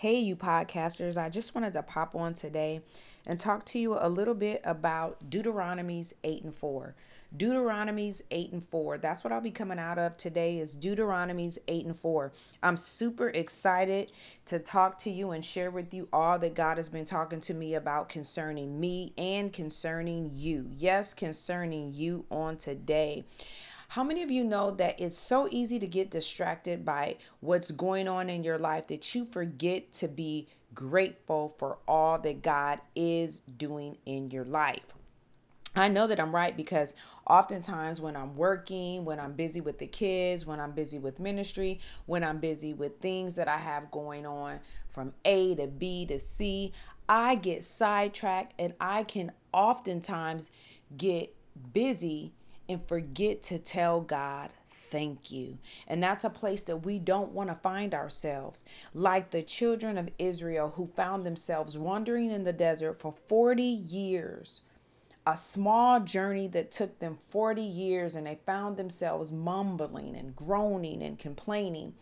Hey, you podcasters, I just wanted to pop on today and talk to you a little bit about Deuteronomy's 8 and 4. Deuteronomy's 8 and 4. That's what I'll be coming out of today is Deuteronomy's 8 and 4. I'm super excited to talk to you and share with you all that God has been talking to me about concerning me and concerning you. Yes, concerning you on today. How many of you know that it's so easy to get distracted by what's going on in your life that you forget to be grateful for all that God is doing in your life? I know that I'm right because oftentimes when I'm working, when I'm busy with the kids, when I'm busy with ministry, when I'm busy with things that I have going on from A to B to C, I get sidetracked and I can oftentimes get busy and forget to tell God thank you. And that's a place that we don't want to find ourselves. Like the children of Israel who found themselves wandering in the desert for 40 years. A small journey that took them 40 years, and they found themselves mumbling and groaning and complaining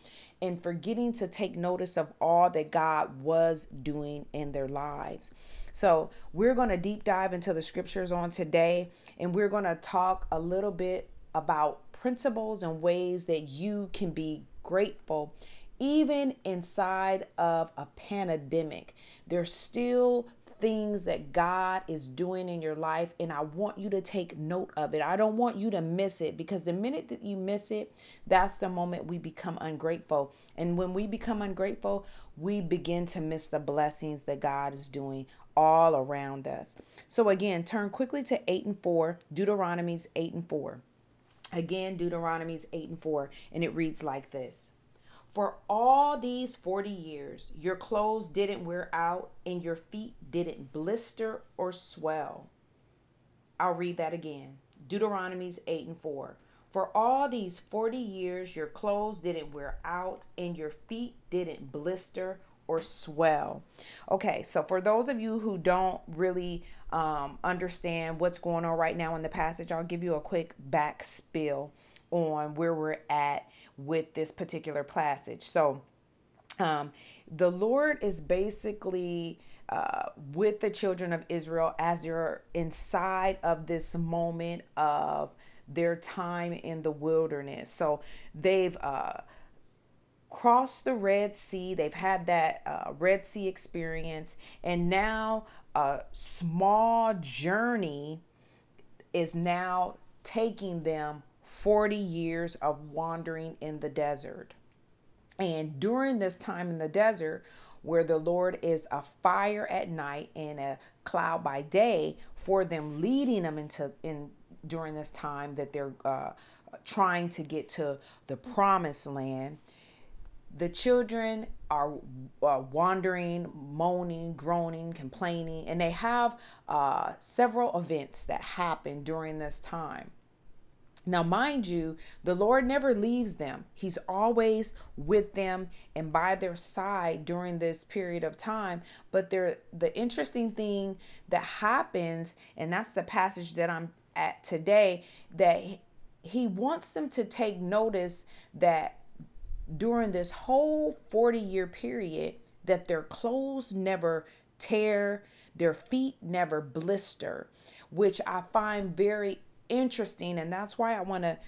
and forgetting to take notice of all that God was doing in their lives. So, we're going to deep dive into the scriptures on today, and we're going to talk a little bit about principles and ways that you can be grateful even inside of a pandemic. There's still things that God is doing in your life, and I want you to take note of it. I don't want you to miss it because the minute that you miss it, that's the moment we become ungrateful. And when we become ungrateful, we begin to miss the blessings that God is doing all around us. So, again, turn quickly to 8 and 4, Deuteronomy's 8 and 4. Again, Deuteronomy's 8 and 4, and it reads like this. For all these 40 years, your clothes didn't wear out and your feet didn't blister or swell. I'll read that again. Deuteronomy's 8 and 4. For all these 40 years, your clothes didn't wear out and your feet didn't blister or swell. Okay, so for those of you who don't really um, understand what's going on right now in the passage, I'll give you a quick back spill on where we're at with this particular passage. So, um, the Lord is basically uh, with the children of Israel as they're inside of this moment of their time in the wilderness. So they've uh, crossed the Red Sea, they've had that uh, Red Sea experience, and now a small journey is now taking them 40 years of wandering in the desert. And during this time in the desert, where the Lord is a fire at night and a cloud by day for them, leading them into in during this time that they're uh, trying to get to the promised land. The children are uh, wandering, moaning, groaning, complaining, and they have uh, several events that happen during this time. Now, mind you, the Lord never leaves them. He's always with them and by their side during this period of time. But there the interesting thing that happens, and that's the passage that I'm at today, that he wants them to take notice that during this whole 40 year period, that their clothes never tear, their feet never blister, which I find very interesting. And that's why I want to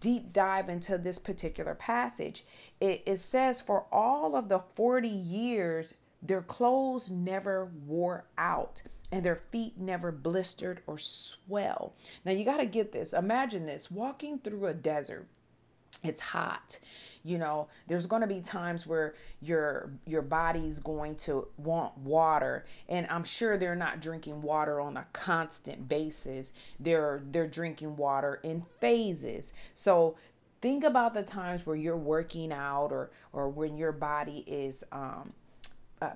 deep dive into this particular passage. It, it says, For all of the 40 years, their clothes never wore out and their feet never blistered or swell. Now you got to get this. Imagine this walking through a desert. It's hot you know there's going to be times where your your body's going to want water and i'm sure they're not drinking water on a constant basis. They're they're drinking water in phases. So think about the times where you're working out or or when your body is um uh,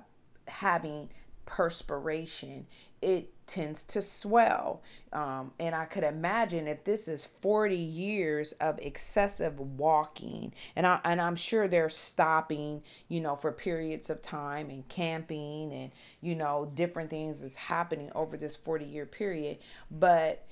having perspiration. It tends to swell. Um, and I could imagine if this is 40 years of excessive walking, and, I, and I'm sure they're stopping, you know, for periods of time and camping and, you know, different things is happening over this 40 year period. But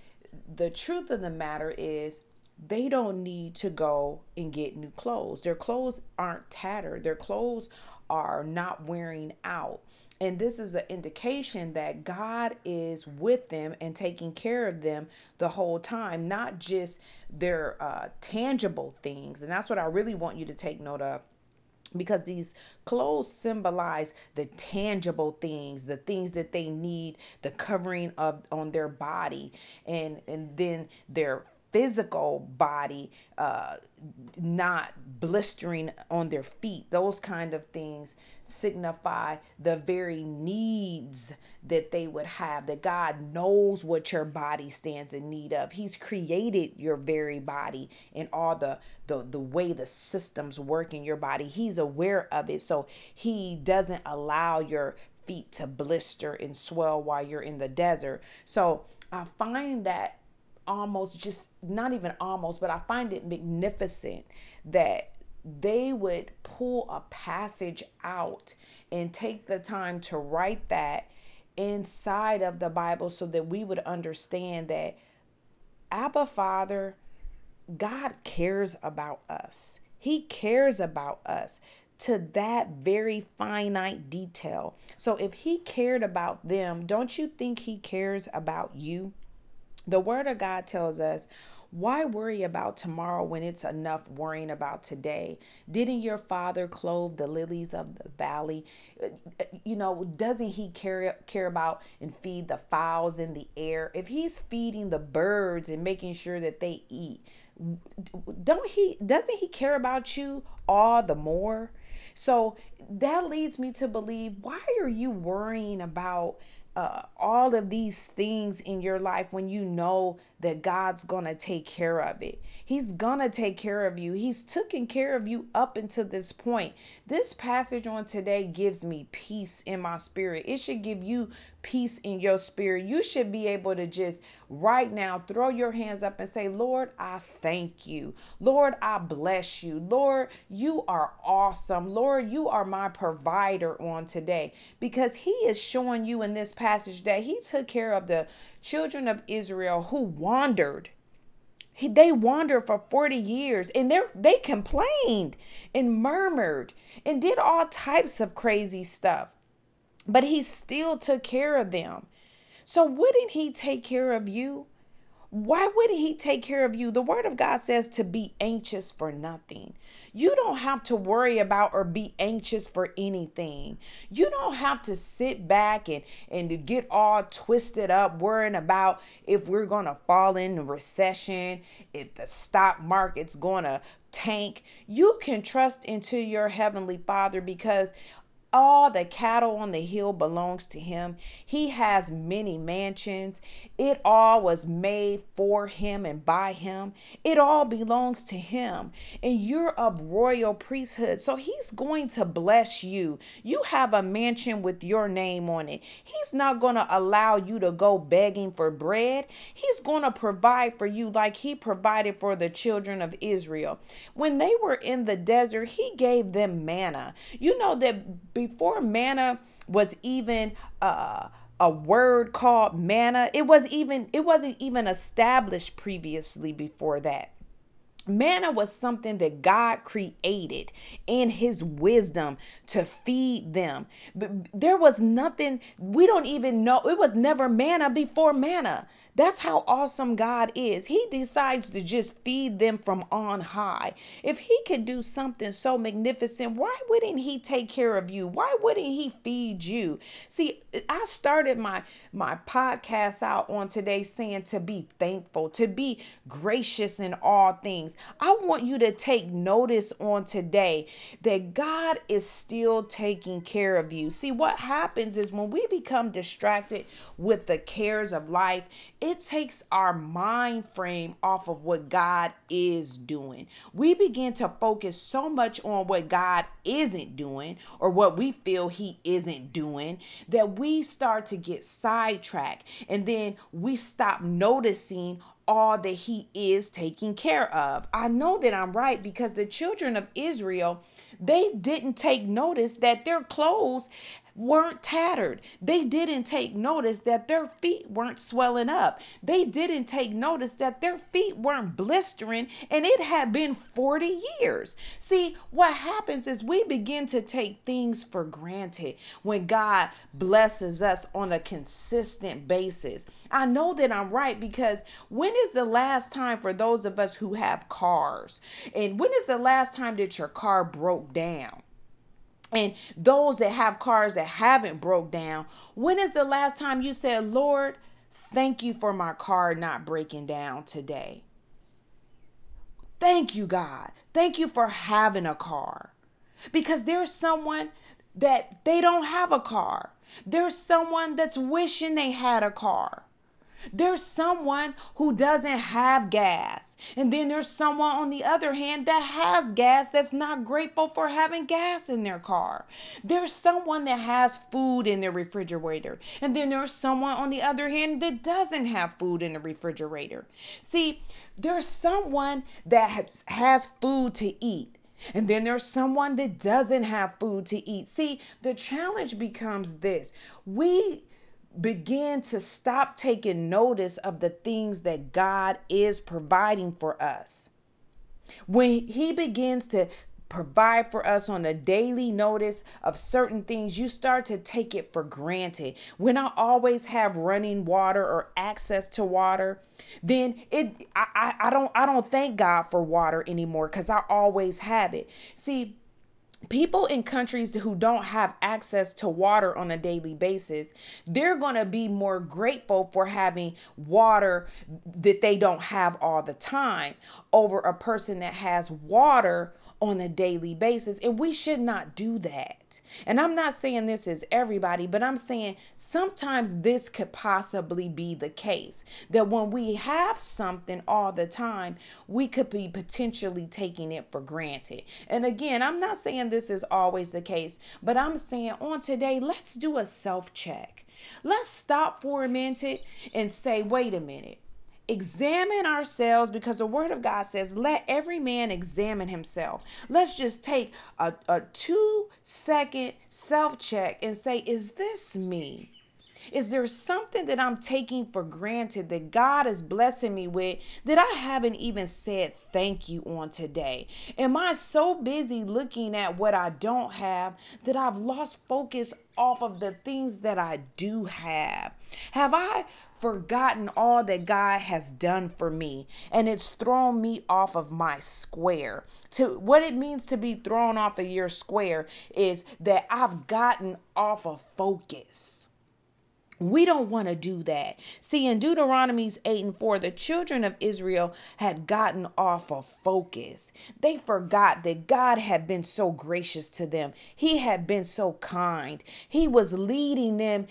the truth of the matter is, they don't need to go and get new clothes. Their clothes aren't tattered. Their clothes are not wearing out. And this is an indication that God is with them and taking care of them the whole time, not just their uh, tangible things. And that's what I really want you to take note of because these clothes symbolize the tangible things the things that they need the covering of on their body and and then their physical body uh, not blistering on their feet. Those kind of things signify the very needs that they would have, that God knows what your body stands in need of. He's created your very body and all the, the, the way the systems work in your body. He's aware of it. So he doesn't allow your feet to blister and swell while you're in the desert. So I find that almost just not even almost, but I find it magnificent that they would pull a passage out and take the time to write that inside of the Bible so that we would understand that Abba Father, God cares about us. He cares about us to that very finite detail. So if he cared about them, don't you think he cares about you? The Word of God tells us, why worry about tomorrow when it's enough worrying about today? Didn't your father clothe the lilies of the valley? You know, doesn't he care care about and feed the fowls in the air? If he's feeding the birds and making sure that they eat, don't he doesn't he care about you all the more? So that leads me to believe why are you worrying about uh, all of these things in your life when you know that God's gonna take care of it. He's gonna take care of you. He's taken care of you up until this point. This passage on today gives me peace in my spirit. It should give you peace in your spirit. You should be able to just right now throw your hands up and say, Lord, I thank you. Lord, I bless you. Lord, you are awesome. Lord, you are my provider on today because He is showing you in this passage that He took care of the children of Israel who wandered. He, they wandered for 40 years and they they complained and murmured and did all types of crazy stuff but he still took care of them. So, wouldn't he take care of you? Why wouldn't he take care of you? The word of God says to be anxious for nothing. You don't have to worry about or be anxious for anything. You don't have to sit back and, and to get all twisted up worrying about if we're going to fall in recession, if the stock market's going to tank. You can trust into your heavenly Father because all the cattle on the hill belongs to him. He has many mansions. It all was made for him and by him. It all belongs to him. And you're of royal priesthood. So he's going to bless you. You have a mansion with your name on it. He's not going to allow you to go begging for bread. He's going to provide for you like he provided for the children of Israel. When they were in the desert, he gave them manna. You know that before manna was even uh, a word called manna, it was even it wasn't even established previously before that. Manna was something that God created in his wisdom to feed them. But there was nothing, we don't even know, it was never manna before manna. That's how awesome God is. He decides to just feed them from on high. If He could do something so magnificent, why wouldn't He take care of you? Why wouldn't He feed you? See, I started my my podcast out on today saying to be thankful, to be gracious in all things. I want you to take notice on today that God is still taking care of you. See, what happens is when we become distracted with the cares of life, it takes our mind frame off of what God is doing. We begin to focus so much on what God isn't doing or what we feel He isn't doing that we start to get sidetracked and then we stop noticing all that he is taking care of. I know that I'm right because the children of Israel, They didn't take notice that their clothes weren't tattered. They didn't take notice that their feet weren't swelling up. They didn't take notice that their feet weren't blistering and it had been 40 years. See, what happens is we begin to take things for granted when God blesses us on a consistent basis. I know that I'm right because when is the last time for those of us who have cars? And when is the last time that your car broke down? And those that have cars that haven't broke down when is the last time you said lord thank you for my car not breaking down today. Thank you god. Thank you for having a car. Because there's someone that they don't have a car. There's someone that's wishing they had a car there's someone who doesn't have gas. And then there's someone on the other hand that has gas that's not grateful for having gas in their car. There's someone that has food in their refrigerator. And then there's someone on the other hand that doesn't have food in the refrigerator. See, there's someone that has, has food to eat. And then there's someone that doesn't have food to eat. See, the challenge becomes this. We begin to stop taking notice of the things that God is providing for us. When He begins to provide for us on a daily notice of certain things, you start to take it for granted. When I always have running water or access to water, then it I, I, I don't I don't thank God for water anymore because I always have it. See, people in countries who don't have access to water on a daily basis they're going to be more grateful for having water that they don't have all the time over a person that has water on a daily basis. And we should not do that. And I'm not saying this is everybody, but I'm saying sometimes this could possibly be the case that when we have something all the time, we could be potentially taking it for granted. And again, I'm not saying this is always the case, but I'm saying on today, let's do a self check. Let's stop for a minute and say, wait a minute examine ourselves because the word of God says, let every man examine himself. Let's just take a, a two second self check and say, is this me? Is there something that I'm taking for granted that God is blessing me with that I haven't even said thank you on today? Am I so busy looking at what I don't have that I've lost focus off of the things that I do have? Have I forgotten all that God has done for me and it's thrown me off of my square. To what it means to be thrown off of your square is that I've gotten off of focus. We don't want to do that. See, in Deuteronomies 8 and 4, the children of Israel had gotten off of focus. They forgot that God had been so gracious to them, He had been so kind. He was leading them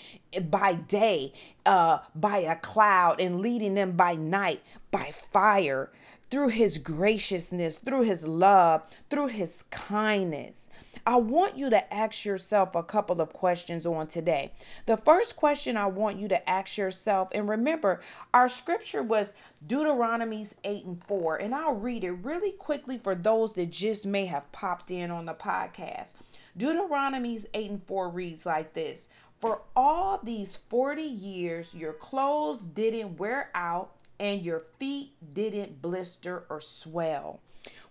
by day uh, by a cloud and leading them by night by fire through his graciousness, through his love, through his kindness. I want you to ask yourself a couple of questions on today. The first question I want you to ask yourself, and remember, our scripture was Deuteronomies 8 and 4, and I'll read it really quickly for those that just may have popped in on the podcast. Deuteronomies 8 and 4 reads like this For all these 40 years, your clothes didn't wear out and your feet didn't blister or swell.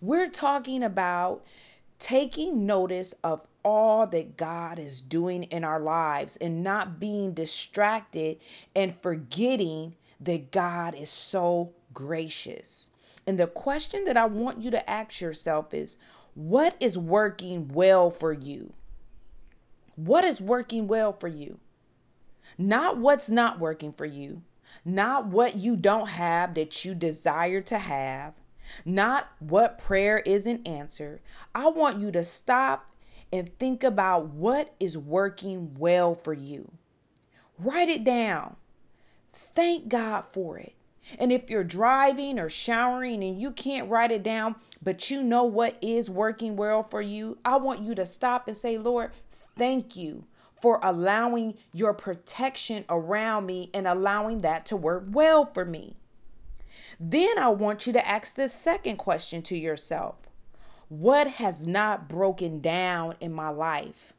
We're talking about taking notice of all that God is doing in our lives and not being distracted and forgetting that God is so gracious. And the question that I want you to ask yourself is what is working well for you? What is working well for you? Not what's not working for you, not what you don't have that you desire to have, not what prayer isn't answered. I want you to stop and think about what is working well for you. Write it down. Thank God for it. And if you're driving or showering and you can't write it down, but you know what is working well for you, I want you to stop and say, Lord, thank you for allowing your protection around me and allowing that to work well for me. Then I want you to ask this second question to yourself What has not broken down in my life?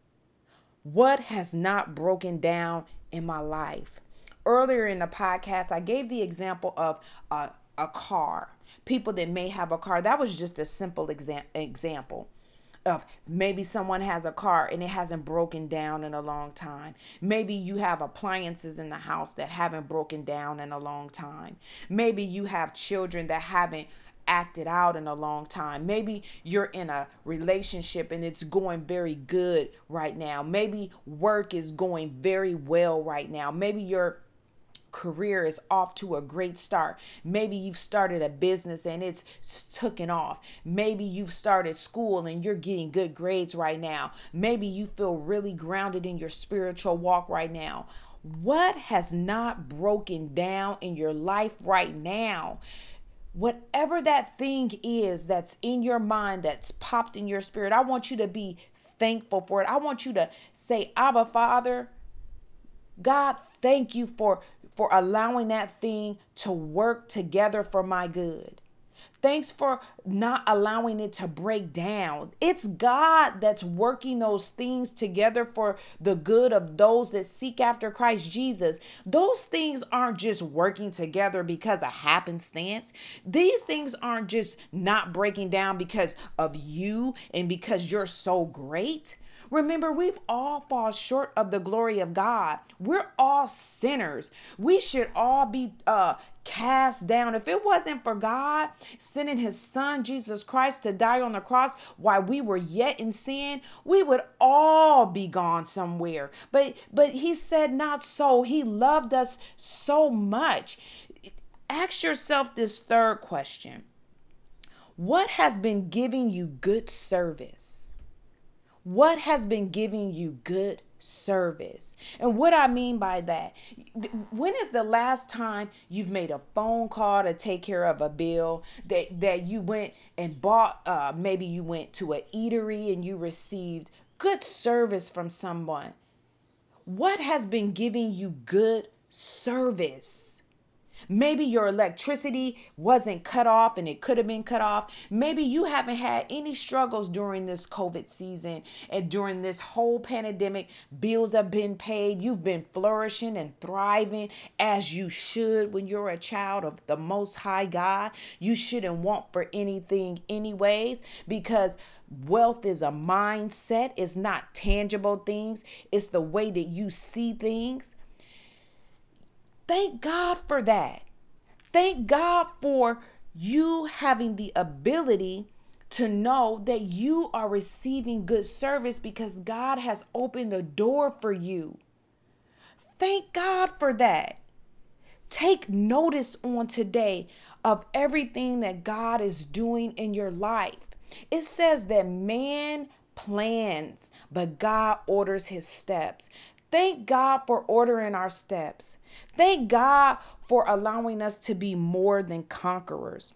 What has not broken down in my life? Earlier in the podcast, I gave the example of a, a car. People that may have a car. That was just a simple exam- example of maybe someone has a car and it hasn't broken down in a long time. Maybe you have appliances in the house that haven't broken down in a long time. Maybe you have children that haven't acted out in a long time. Maybe you're in a relationship and it's going very good right now. Maybe work is going very well right now. Maybe you're career is off to a great start. Maybe you've started a business and it's taken off. Maybe you've started school and you're getting good grades right now. Maybe you feel really grounded in your spiritual walk right now. What has not broken down in your life right now? Whatever that thing is that's in your mind, that's popped in your spirit, I want you to be thankful for it. I want you to say, Abba, Father, God, thank you for for allowing that thing to work together for my good. Thanks for not allowing it to break down. It's God that's working those things together for the good of those that seek after Christ Jesus. Those things aren't just working together because of happenstance. These things aren't just not breaking down because of you and because you're so great. Remember, we've all fall short of the glory of God. We're all sinners. We should all be uh, cast down. If it wasn't for God sending his son Jesus Christ to die on the cross while we were yet in sin, we would all be gone somewhere. But but he said not so. He loved us so much. Ask yourself this third question. What has been giving you good service? What has been giving you good service? And what I mean by that, when is the last time you've made a phone call to take care of a bill that that you went and bought uh maybe you went to a eatery and you received good service from someone? What has been giving you good service? Maybe your electricity wasn't cut off and it could have been cut off. Maybe you haven't had any struggles during this COVID season and during this whole pandemic. Bills have been paid. You've been flourishing and thriving as you should when you're a child of the Most High God. You shouldn't want for anything, anyways, because Wealth is a mindset, it's not tangible things, it's the way that you see things. Thank God for that. Thank God for you having the ability to know that you are receiving good service because God has opened a door for you. Thank God for that. Take notice on today of everything that God is doing in your life. It says that man plans, but God orders his steps. Thank God for ordering our steps. Thank God for allowing us to be more than conquerors.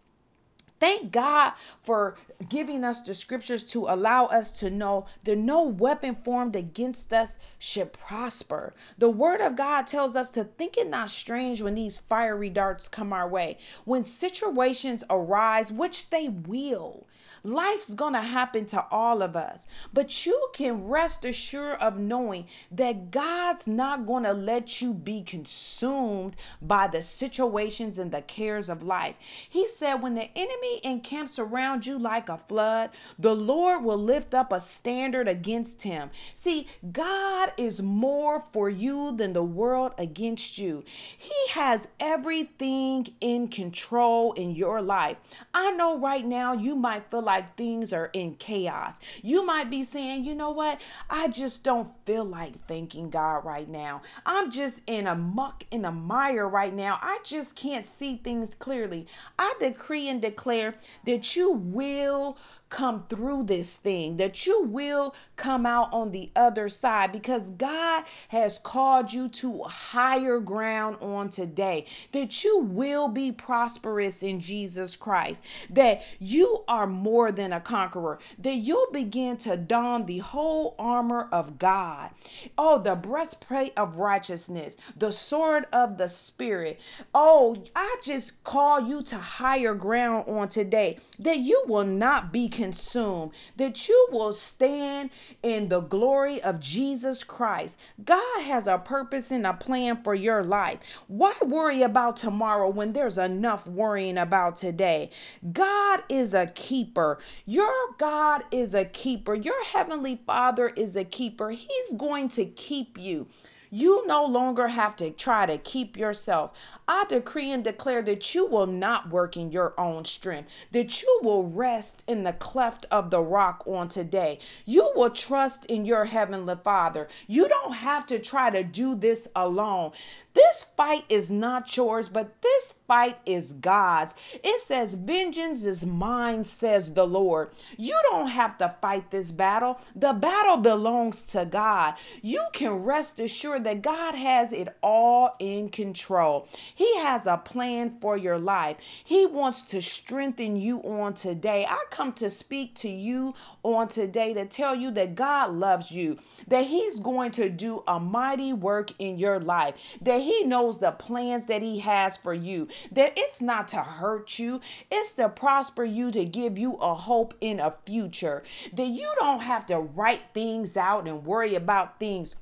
Thank God for giving us the scriptures to allow us to know that no weapon formed against us should prosper. The word of God tells us to think it not strange when these fiery darts come our way. When situations arise, which they will, Life's going to happen to all of us, but you can rest assured of knowing that God's not going to let you be consumed by the situations and the cares of life. He said, When the enemy encamps around you like a flood, the Lord will lift up a standard against him. See, God is more for you than the world against you. He has everything in control in your life. I know right now you might feel like like things are in chaos. You might be saying, you know what? I just don't feel like thanking God right now. I'm just in a muck, in a mire right now. I just can't see things clearly. I decree and declare that you will come through this thing, that you will come out on the other side because God has called you to higher ground on today, that you will be prosperous in Jesus Christ, that you are more than a conqueror, that you'll begin to don the whole armor of God. Oh, the breastplate of righteousness, the sword of the Spirit. Oh, I just call you to higher ground on today that you will not be consumed, that you will stand in the glory of Jesus Christ. God has a purpose and a plan for your life. Why worry about tomorrow when there's enough worrying about today? God is a keeper. Your God is a keeper. Your heavenly Father is a keeper. He's going to keep you. You no longer have to try to keep yourself. I decree and declare that you will not work in your own strength, that you will rest in the cleft of the rock on today. You will trust in your heavenly Father. You don't have to try to do this alone. This fight is not yours, but this fight is God's. It says, Vengeance is mine, says the Lord. You don't have to fight this battle. The battle belongs to God. You can rest assured that God has it all in control. He has a plan for your life. He wants to strengthen you on today. I come to speak to you on today to tell you that God loves you, that He's going to do a mighty work in your life, that He knows the plans that He has for you, that it's not to hurt you, it's to prosper you, to give you a hope in a future, that you don't have to write things out and worry about things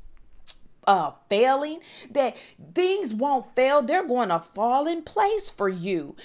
uh failing that things won't fail. They're going to fall in place for you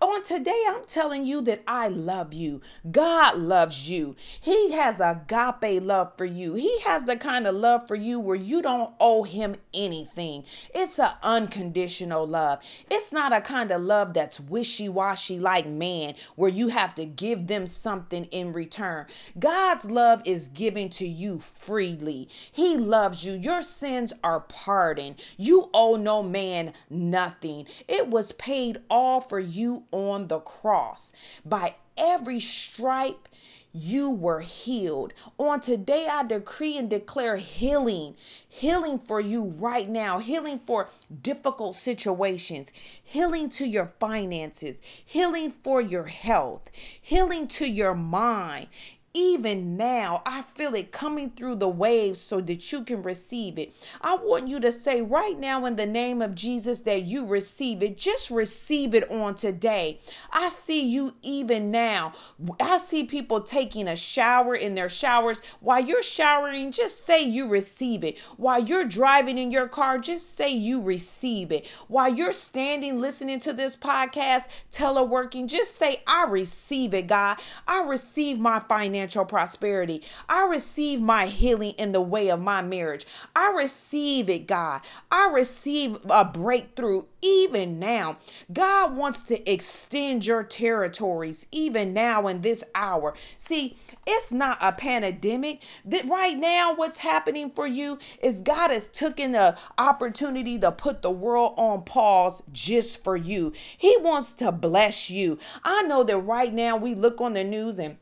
on today i'm telling you that i love you. God loves you. He has agape love for you. He has the kind of love for you where you don't owe him anything. It's an unconditional love. It's not a kind of love that's wishy-washy like man where you have to give them something in return. God's love is given to you freely. He loves you. Your sins are pardoned. You owe no man nothing. It was paid all for you on the cross. By every stripe, you were healed. On today, I decree and declare healing, healing for you right now, healing for difficult situations, healing to your finances, healing for your health, healing to your mind, even now, I feel it coming through the waves so that you can receive it. I want you to say right now, in the name of Jesus, that you receive it. Just receive it on today. I see you even now. I see people taking a shower in their showers. While you're showering, just say you receive it. While you're driving in your car, just say you receive it. While you're standing listening to this podcast, teleworking, just say, I receive it, God. I receive my finances financial prosperity. I receive my healing in the way of my marriage. I receive it, God. I receive a breakthrough even now. God wants to extend your territories even now in this hour. See, it's not a pandemic. That right now what's happening for you is God has taken the opportunity to put the world on pause just for you. He wants to bless you. I know that right now we look on the news and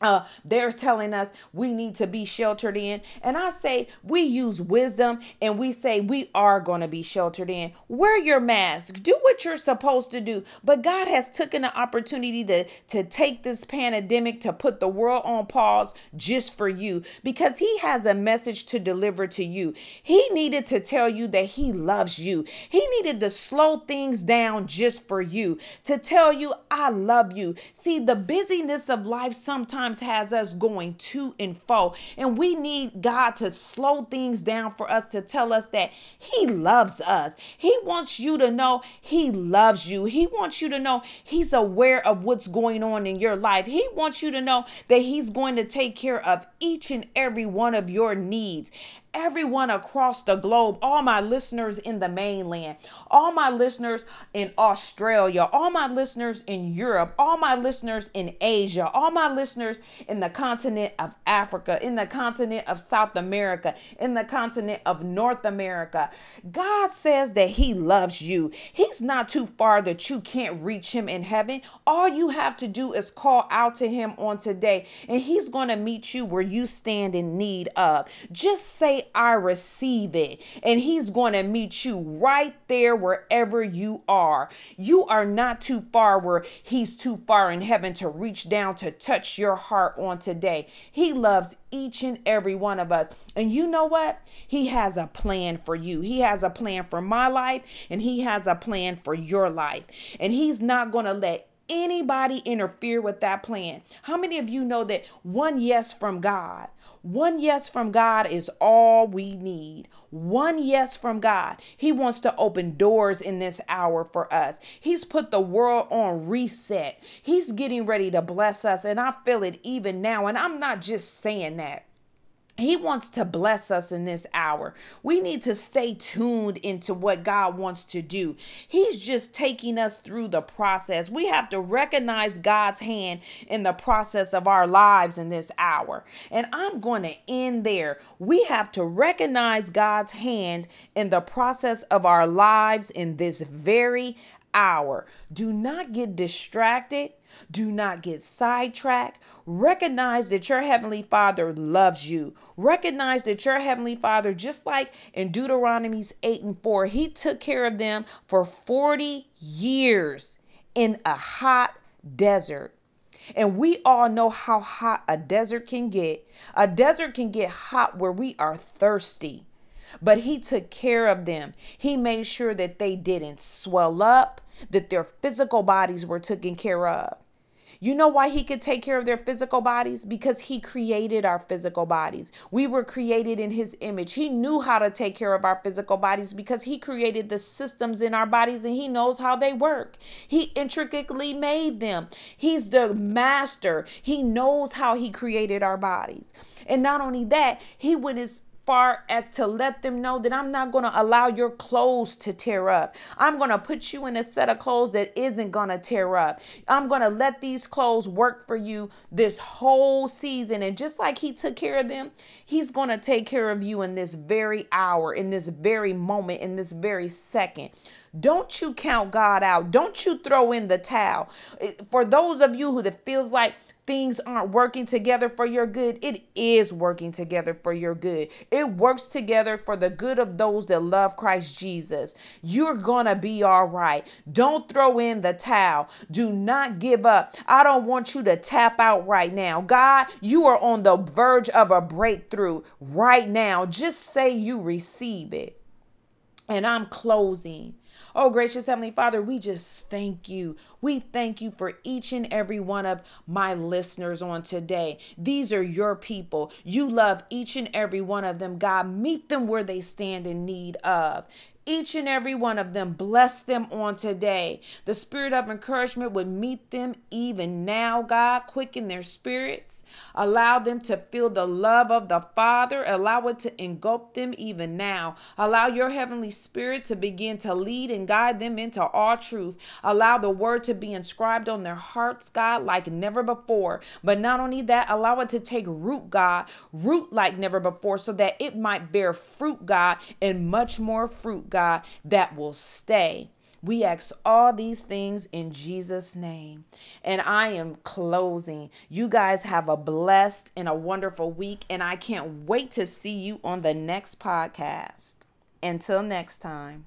uh, they're telling us we need to be sheltered in. And I say we use wisdom and we say we are going to be sheltered in. Wear your mask. Do what you're supposed to do. But God has taken the opportunity to, to take this pandemic to put the world on pause just for you because he has a message to deliver to you. He needed to tell you that he loves you. He needed to slow things down just for you, to tell you I love you. See, the busyness of life sometimes has us going to and fro. And we need God to slow things down for us to tell us that He loves us. He wants you to know He loves you. He wants you to know He's aware of what's going on in your life. He wants you to know that He's going to take care of each and every one of your needs everyone across the globe, all my listeners in the mainland, all my listeners in Australia, all my listeners in Europe, all my listeners in Asia, all my listeners in the continent of Africa, in the continent of South America, in the continent of North America. God says that He loves you. He's not too far that you can't reach Him in heaven. All you have to do is call out to Him on today, and He's going to meet you where you stand in need of. Just say, I receive it. And He's going to meet you right there wherever you are. You are not too far where He's too far in heaven to reach down to touch your heart on today. He loves each and every one of us. And you know what? He has a plan for you. He has a plan for my life, and He has a plan for your life. And He's not going to let anybody interfere with that plan. How many of you know that one yes from God one yes from God is all we need. One yes from God. He wants to open doors in this hour for us. He's put the world on reset. He's getting ready to bless us. And I feel it even now. And I'm not just saying that. He wants to bless us in this hour. We need to stay tuned into what God wants to do. He's just taking us through the process. We have to recognize God's hand in the process of our lives in this hour. And I'm going to end there. We have to recognize God's hand in the process of our lives in this very hour. Do not get distracted. Do not get sidetracked. Recognize that your Heavenly Father loves you. Recognize that your Heavenly Father, just like in Deuteronomy's 8 and 4, He took care of them for 40 years in a hot desert. And we all know how hot a desert can get. A desert can get hot where we are thirsty. But he took care of them. He made sure that they didn't swell up, that their physical bodies were taken care of. You know why he could take care of their physical bodies? Because he created our physical bodies. We were created in his image. He knew how to take care of our physical bodies because he created the systems in our bodies and he knows how they work. He intricately made them. He's the master. He knows how he created our bodies. And not only that, he went as far as to let them know that I'm not going to allow your clothes to tear up. I'm going to put you in a set of clothes that isn't going to tear up. I'm going to let these clothes work for you this whole season. And just like He took care of them, He's going to take care of you in this very hour, in this very moment, in this very second. Don't you count God out. Don't you throw in the towel. For those of you who that feels like things aren't working together for your good, it is working together for your good. It works together for the good of those that love Christ Jesus. You're going to be all right. Don't throw in the towel. Do not give up. I don't want you to tap out right now. God, you are on the verge of a breakthrough right now. Just say you receive it. And I'm closing Oh, gracious Heavenly Father, we just thank you. We thank you for each and every one of my listeners on today. These are your people. You love each and every one of them. God, meet them where they stand in need of each and every one of them. Bless them on today. The spirit of encouragement would meet them even now, God. Quicken their spirits. Allow them to feel the love of the Father. Allow it to engulf them even now. Allow your heavenly spirit to begin to lead and guide them into all truth. Allow the word to be inscribed on their hearts, God, like never before. But not only that, allow it to take root, God, root like never before, so that it might bear fruit, God, and much more fruit, God. God, that will stay. We ask all these things in Jesus' name. And I am closing. You guys have a blessed and a wonderful week. And I can't wait to see you on the next podcast. Until next time.